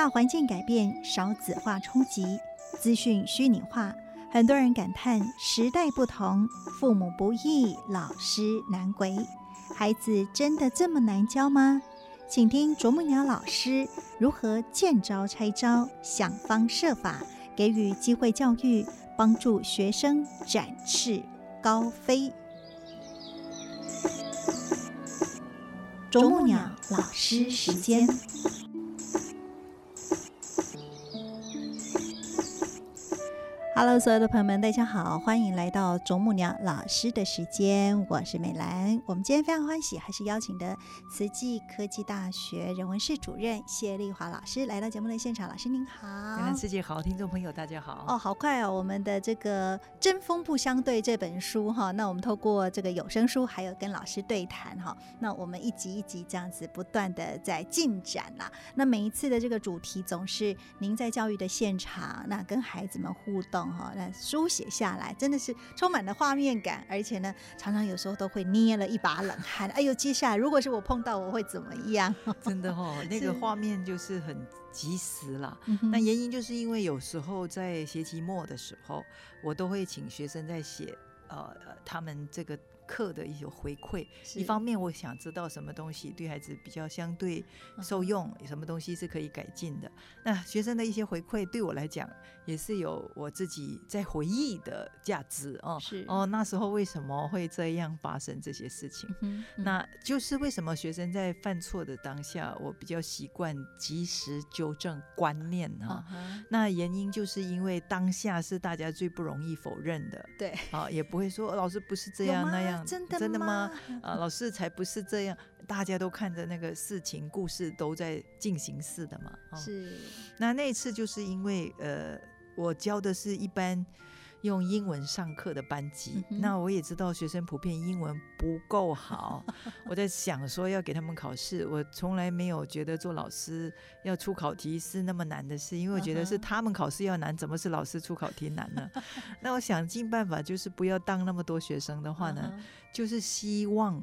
大环境改变，少子化冲击，资讯虚拟化，很多人感叹时代不同，父母不易，老师难为。孩子真的这么难教吗？请听啄木鸟老师如何见招拆招，想方设法给予机会教育，帮助学生展翅高飞。啄木鸟老师时间。Hello，所有的朋友们，大家好，欢迎来到啄木鸟老师的时间，我是美兰。我们今天非常欢喜，还是邀请的慈济科技大学人文室主任谢丽华老师来到节目的现场。老师您好，美兰师姐好，听众朋友大家好。哦，好快哦，我们的这个《针锋不相对》这本书哈，那我们透过这个有声书，还有跟老师对谈哈，那我们一集一集这样子不断的在进展啦。那每一次的这个主题总是您在教育的现场，那跟孩子们互动。哈，那书写下来真的是充满了画面感，而且呢，常常有时候都会捏了一把冷汗。哎呦，接下来如果是我碰到，我会怎么样？真的哦，那个画面就是很及时了。那原因就是因为有时候在学期末的时候，我都会请学生在写呃他们这个。课的一些回馈，一方面我想知道什么东西对孩子比较相对受用，什么东西是可以改进的。那学生的一些回馈对我来讲也是有我自己在回忆的价值哦。是哦，那时候为什么会这样发生这些事情？那就是为什么学生在犯错的当下，我比较习惯及时纠正观念哈。那原因就是因为当下是大家最不容易否认的，对啊，也不会说老师不是这样那样。真的真的吗？啊，老师才不是这样，大家都看着那个事情故事都在进行式的嘛。是。那那次就是因为呃，我教的是一般。用英文上课的班级，那我也知道学生普遍英文不够好。我在想说要给他们考试，我从来没有觉得做老师要出考题是那么难的事，因为我觉得是他们考试要难，怎么是老师出考题难呢？那我想尽办法，就是不要当那么多学生的话呢，就是希望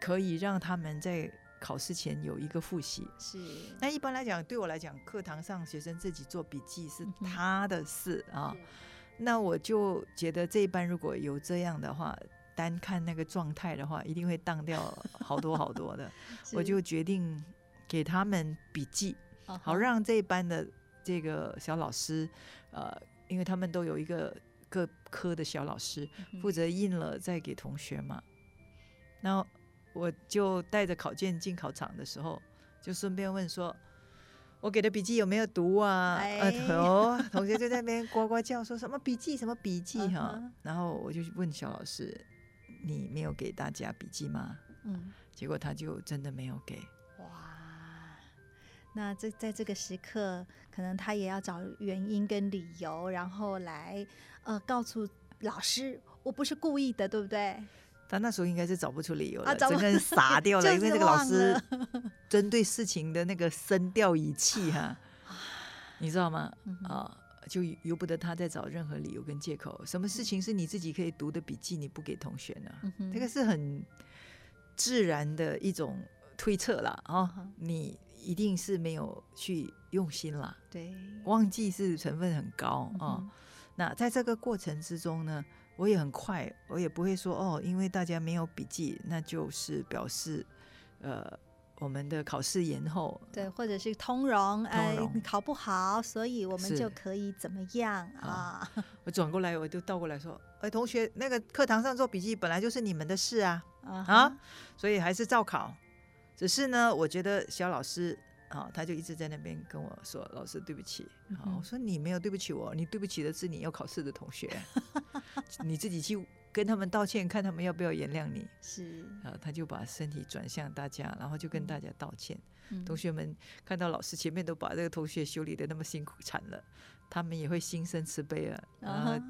可以让他们在考试前有一个复习。是。那一般来讲，对我来讲，课堂上学生自己做笔记是他的事啊。那我就觉得这一班如果有这样的话，单看那个状态的话，一定会当掉 好多好多的。我就决定给他们笔记，好让这一班的这个小老师，呃，因为他们都有一个各科的小老师负责印了再给同学嘛。那我就带着考卷进考场的时候，就顺便问说。我给的笔记有没有读啊？呃，头同学就在那边呱呱叫，说什么笔记什么笔记哈。然后我就问小老师：“你没有给大家笔记吗？”嗯，结果他就真的没有给。哇，那这在这个时刻，可能他也要找原因跟理由，然后来呃告诉老师：“我不是故意的，对不对？”他那时候应该是找不出理由了，整个人傻掉了，因为这个老师针对事情的那个声调语气哈，你知道吗？啊，就由不得他再找任何理由跟借口。什么事情是你自己可以读的笔记，你不给同学呢？这个是很自然的一种推测了啊，你一定是没有去用心了，对，忘记是成分很高啊。那在这个过程之中呢？我也很快，我也不会说哦，因为大家没有笔记，那就是表示，呃，我们的考试延后，对，或者是通融，哎，考不好，所以我们就可以怎么样啊？我转过来，我就倒过来说，哎，同学，那个课堂上做笔记本来就是你们的事啊，啊，所以还是照考，只是呢，我觉得小老师。好，他就一直在那边跟我说：“老师，对不起。”好，我说：“你没有对不起我，你对不起的是你要考试的同学，你自己去跟他们道歉，看他们要不要原谅你。”是啊，他就把身体转向大家，然后就跟大家道歉。同学们看到老师前面都把这个同学修理的那么辛苦惨了，他们也会心生慈悲啊。然后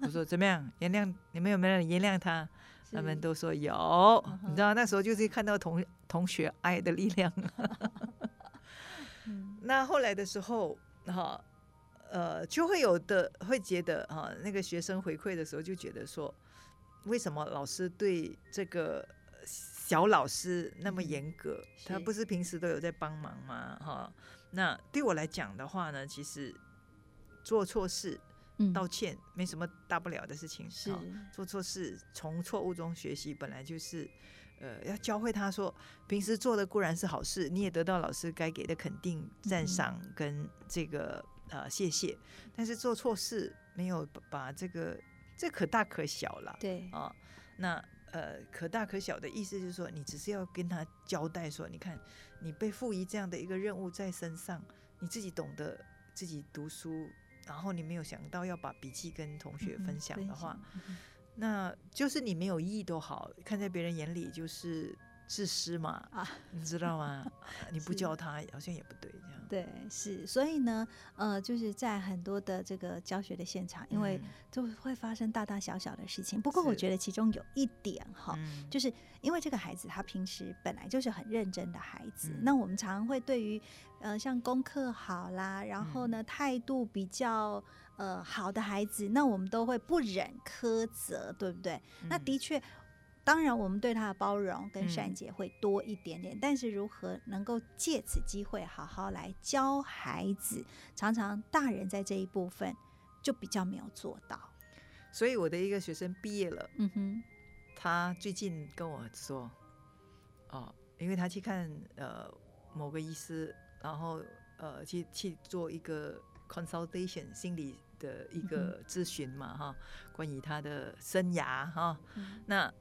我说：“怎么样？原谅你们有没有原谅他？”他们都说有。你知道那时候就是看到同同学爱的力量。那后来的时候，哈，呃，就会有的会觉得，哈，那个学生回馈的时候就觉得说，为什么老师对这个小老师那么严格，他不是平时都有在帮忙吗？哈，那对我来讲的话呢，其实做错事嗯道歉没什么大不了的事情，是哈做错事从错误中学习，本来就是。呃，要教会他说，平时做的固然是好事，你也得到老师该给的肯定、赞赏跟这个呃谢谢，但是做错事没有把把这个这可大可小了，对，啊，那呃可大可小的意思就是说，你只是要跟他交代说，你看你被赋予这样的一个任务在身上，你自己懂得自己读书，然后你没有想到要把笔记跟同学嗯分享的话，，那就是你没有意义都好，看在别人眼里就是自私嘛，啊你知道吗？你不教他好像也不对，这样。对，是，所以呢，呃，就是在很多的这个教学的现场，因为嗯就会发生大大小小的事情。不过我觉得其中有一点哈，嗯就是因为这个孩子他平时本来就是很认真的孩子，嗯那我们常常会对于呃像功课好啦，然后嗯呢态度比较呃好的孩子，那我们都会不忍苛责，对不对？那嗯的确。当然，我们对他的包容跟善嗯解会多一点点，但是如何能够借此机会好好来教孩子，常常大人在这一部分就比较没有做到。所以我的一个学生毕业了，嗯哼，他最近跟我说，哦，因为他去看呃某个医师，然后呃去去做一个 consultation 心理的一个咨询嘛哈，关于他的生涯哈，嗯。那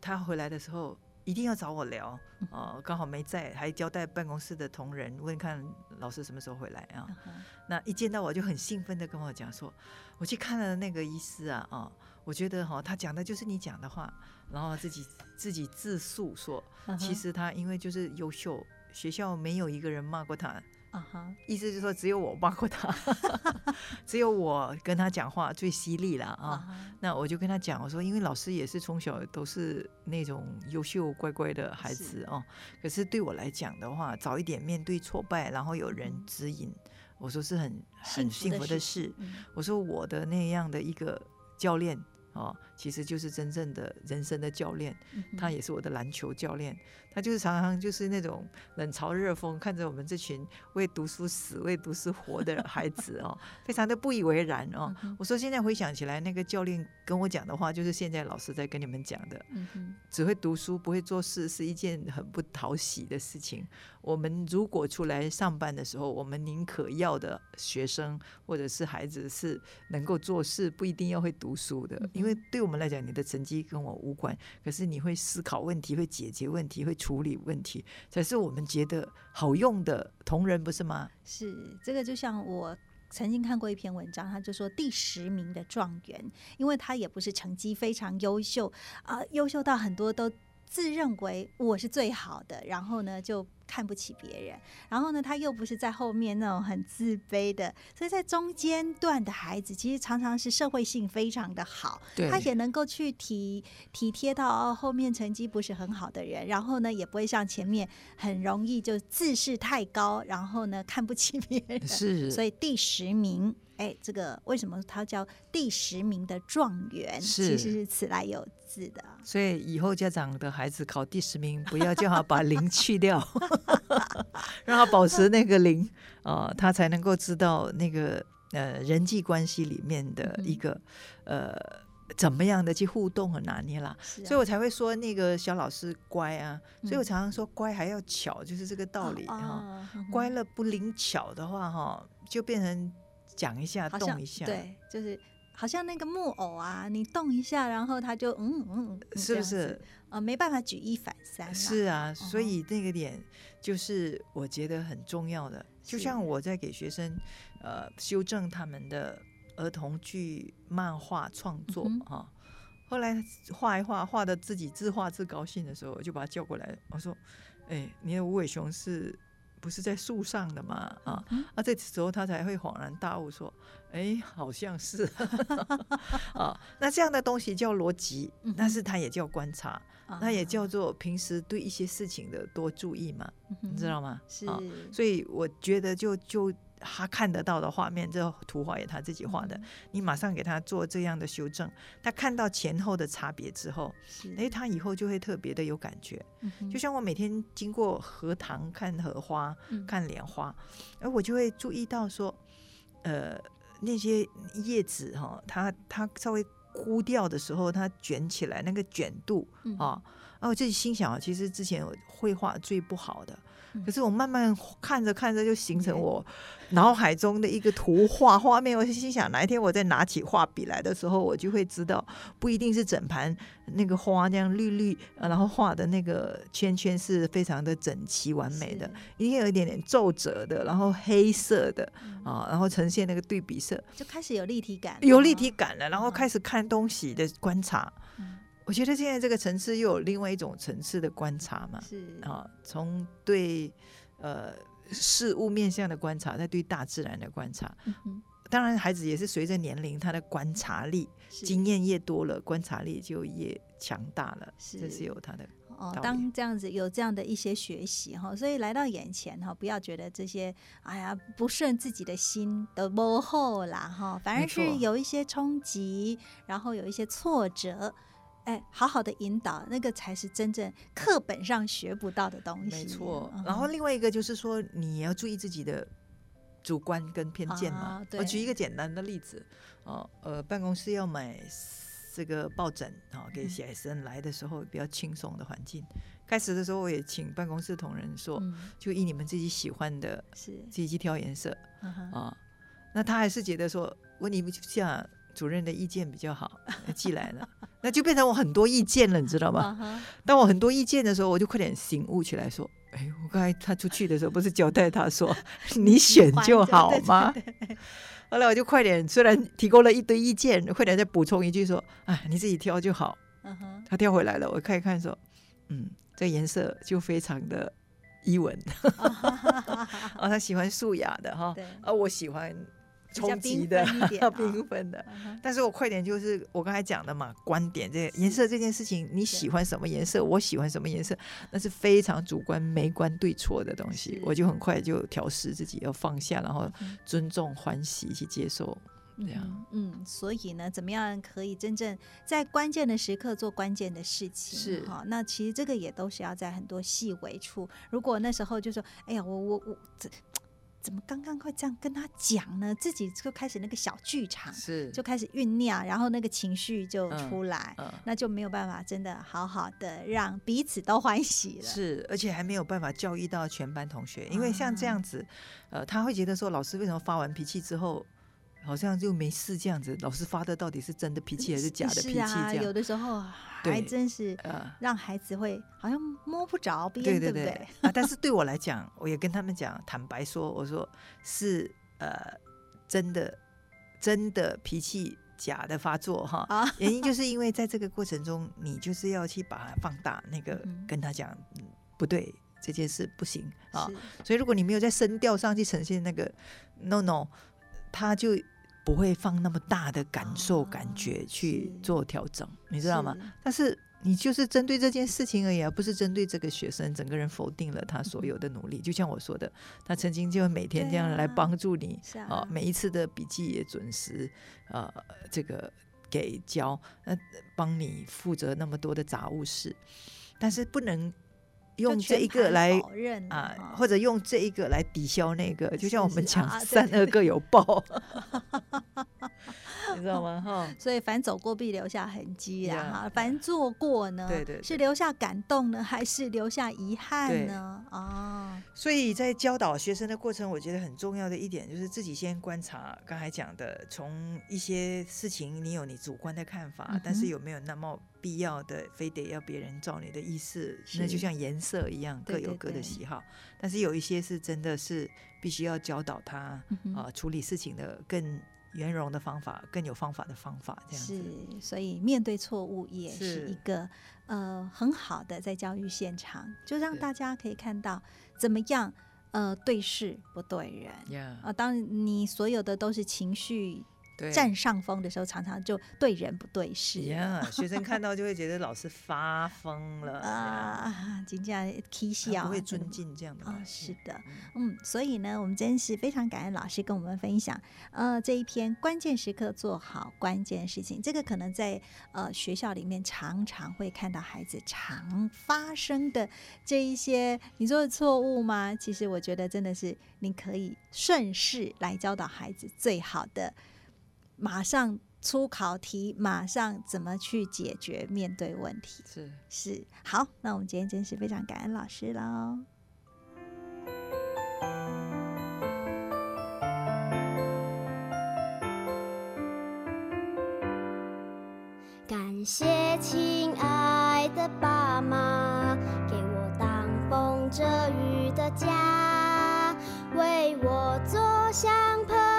他回来的时候一定要找我聊嗯。哦，刚好没在，还交代办公室的同仁问看老师什么时候回来啊。嗯那一见到我就很兴奋的跟我讲说，我去看了那个医师啊，啊，我觉得哈、他讲的就是你讲的话，然后自己自己自述说，嗯其实他因为就是优秀，学校没有一个人骂过他，啊哈，意思就是说只有我骂过他，只有我跟他讲话最犀利了啊。那我就跟他讲，我说因为老师也是从小都是那种优秀乖乖的孩子哦，可是对我来讲的话，早一点面对挫败，然后有人嗯指引，我说是很很幸福的事事。。嗯我说我的那样的一个教练哦，其实就是真正的人生的教练，他也是我的篮球教练。他就是常常就是那种冷嘲热讽，看着我们这群为读书死、为读书活的孩子哦，非常的不以为然哦。我说现在回想起来，那个教练跟我讲的话，就是现在老师在跟你们讲的，只会读书不会做事是一件很不讨喜的事情。我们如果出来上班的时候，我们宁可要的学生或者是孩子是能够做事，不一定要会读书的因为对我们来讲，你的成绩跟我无关，可是你会思考问题，会解决问题，会处理问题，才是我们觉得好用的同仁，不是吗？是这个，就像我。曾经看过一篇文章，他就说第十名的状元，因为他也不是成绩非常优秀啊、优秀到很多都自认为我是最好的，然后呢就看不起别人，然后呢他又不是在后面那种很自卑的，所以在中间段的孩子，其实常常是社会性非常的好，他也能够去体体贴到哦后面成绩不是很好的人，然后呢也不会像前面很容易就自视太高，然后呢看不起别人，是，所以第十名，哎，这个为什么他叫第十名的状元？其是实是此来有自的。所以以后家长的孩子考第十名，不要叫他把零去掉，让他保持那个零啊、他才能够知道那个呃人际关系里面的一个、呃怎么样的去互动和拿捏啦。啊所以我才会说那个小老师乖啊，所以我嗯常常说乖还要巧，就是这个道理哈、乖了不灵巧的话哈，就变成讲一下动一下，对，就是好像那个木偶啊，你动一下，然后他就嗯嗯，嗯是不？是？呃，没办法举一反三啦。是啊，所以那个点就是我觉得很重要的。就像我在给学生呃修正他们的儿童剧漫画创作嗯哈、后来画一画，画的自己自画自高兴的时候，我就把他叫过来，我说：“哎、你的无尾熊是不是在树上的嘛？啊，嗯啊，这时候他才会恍然大悟，说：“哎，好像是 啊。”那这样的东西叫逻辑但是它也叫观察。那也叫啊做平时对一些事情的多注意嘛，嗯你知道吗？是啊所以我觉得就就他看得到的画面，这图画也他自己画的，你马上给他做这样的修正，他看到前后的差别之后，哎，他以后就会特别的有感觉。就像我每天经过荷塘看荷花、看莲花，而我就会注意到说，呃，那些叶子哈，它它稍微枯掉的时候，它卷起来那个卷度啊，然后我自己心想啊，其实之前绘画最不好的。可是我慢慢看着看着，就形成我脑海中的一个图画画面。我就心想，哪一天我再拿起画笔来的时候，我就会知道，不一定是整盘那个花这样绿绿，然后画的那个圈圈是非常的整齐完美的，一定有一点点皱褶的，然后黑色的啊，然后呈现那个对比色，就开始有立体感，有立体感了，然后开始看东西的观察。我觉得现在这个层次又有另外一种层次的观察嘛，是啊，从对呃事物面向的观察，再对大自然的观察。当然，孩子也是随着年龄，他的观察力、经验越多了，观察力就越强大了。这是有他的哦。当这样子有这样的一些学习哈，所以来到眼前哈，不要觉得这些哎呀不顺自己的心的幕后啦哈，反而是有一些冲击，然后有一些挫折。哎，好好的引导，那个才是真正课本上学不到的东西。没错。然后另外一个就是说，你要注意自己的主观跟偏见嘛。我举一个简单的例子，哦，呃，办公室要买这个抱枕啊，给学生来的时候比较轻松的环境。开始的时候，我也请办公室同仁说，就以你们自己喜欢的，是自己去挑颜色啊。那他还是觉得说，问你们像。主任的意见比较好，寄来了，那就变成我很多意见了，你知道吗？当我很多意见的时候，我就快点醒悟起来，说：“哎，我刚才他出去的时候，不是交代他说 你选就好吗？”后来我就快点，虽然提供了一堆意见，快点再补充一句说：“啊，你自己挑就好。”他挑回来了，我看一看说：“嗯，这颜色就非常的伊文，啊，他喜欢素雅的哈，而我喜欢。”冲击的、缤纷的，但是我快点就是我刚才讲的嘛，观点这颜色这件事情，你喜欢什么颜色，我喜欢什么颜色，那是非常主观、没关对错的东西。我就很快就调试自己，要放下，然后尊重、欢喜去接受，这样。嗯，所以呢，怎么样可以真正在关键的时刻做关键的事情？是哈，那其实这个也都是要在很多细微处。如果那时候就说，哎呀，我我我这。怎么刚刚会这样跟他讲呢？自己就开始那个小剧场，是就开始酝酿，然后那个情绪就出来，那就没有办法真的好好的让彼此都欢喜了。是，而且还没有办法教育到全班同学，因为像这样子，呃，他会觉得说老师为什么发完脾气之后。好像就没事这样子，老师发的到底是真的脾气还是假的脾气？这样有的时候还真是让孩子会好像摸不着边，对不对？啊，但是 对我来讲，我也跟他们讲，坦白说，我说是呃真的真的脾气假的发作哈，原因就是因为在这个过程中，你就是要去把它放大，那个跟他讲不对，这件事不行啊。所以如果你没有在声调上去呈现那个 no no，他就。不会放那么大的感受、感觉去做调整，你知道吗？但是你就是针对这件事情而已，而不是针对这个学生整个人否定了他所有的努力。就像我说的，他曾经就每天这样来帮助你啊，每一次的笔记也准时呃，这个给交，那，帮你负责那么多的杂物事，但是不能。用这一个来啊，或者用这一个来抵消那个，就像我们讲三恶各有报，你知道吗？哈，所以凡走过必留下痕迹呀，哈，凡做过呢，对对，是留下感动呢，还是留下遗憾呢？啊，所以在教导学生的过程，我觉得很重要的一点就是自己先观察，刚才讲的，从一些事情你有你主观的看法，但是有没有那么。必要的，非得要别人照你的意思，那就像颜色一样，各有各的喜好。但是有一些是真的是必须要教导他啊，处理事情的更圆融的方法，更有方法的方法。这样是，所以面对错误也是一个呃很好的在教育现场，就让大家可以看到怎么样呃对事不对人啊。当你所有的都是情绪。占上风的时候，常常就对人不对事。呀，学生看到就会觉得老师 发疯了啊，人家 K 笑，不会尊敬这样的。哦，是的，嗯，所以呢，我们真是非常感恩老师跟我们分享，呃，这一篇关键时刻做好关键事情，这个可能在呃学校里面常常会看到孩子常发生的这一些你说的错误吗？其实我觉得真的是你可以顺势来教导孩子最好的。马上出考题，马上怎么去解决面对问题？是是好，那我们今天真是非常感恩老师喽。感谢亲爱的爸妈，给我挡风遮雨的家，为我做香喷喷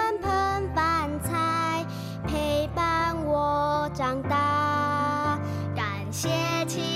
长大，感谢亲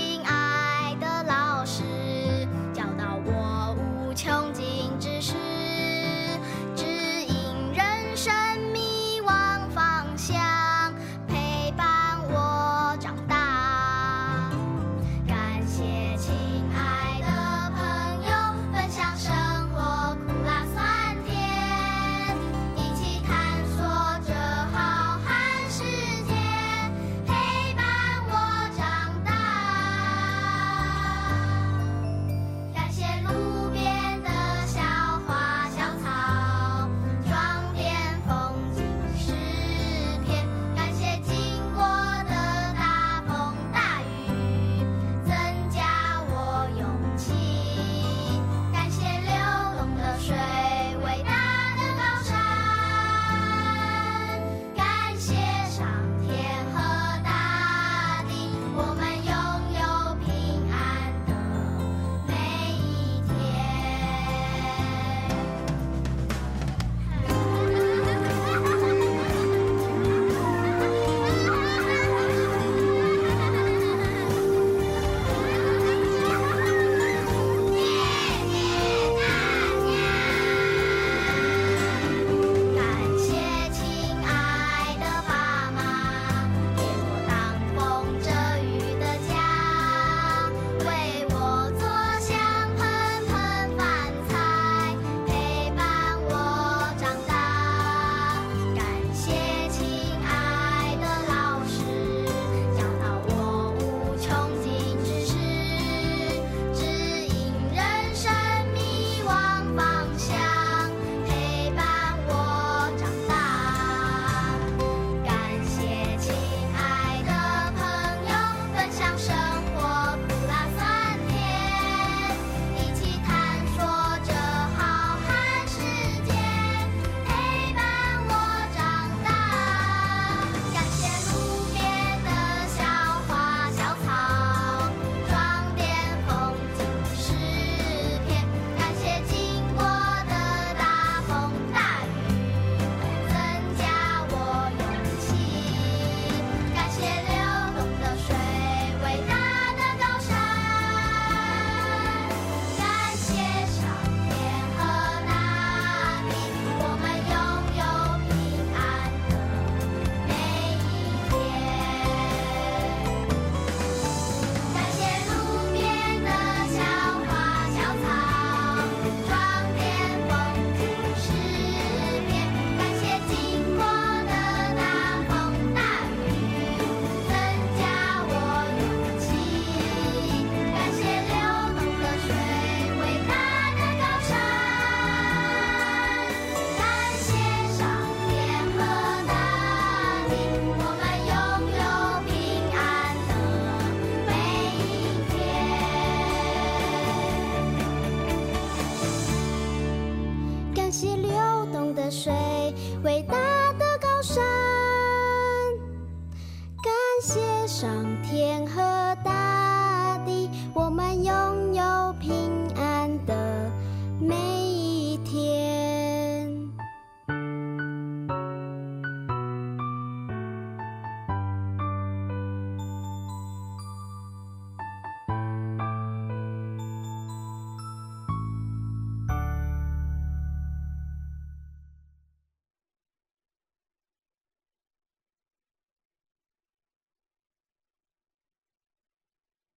上天和。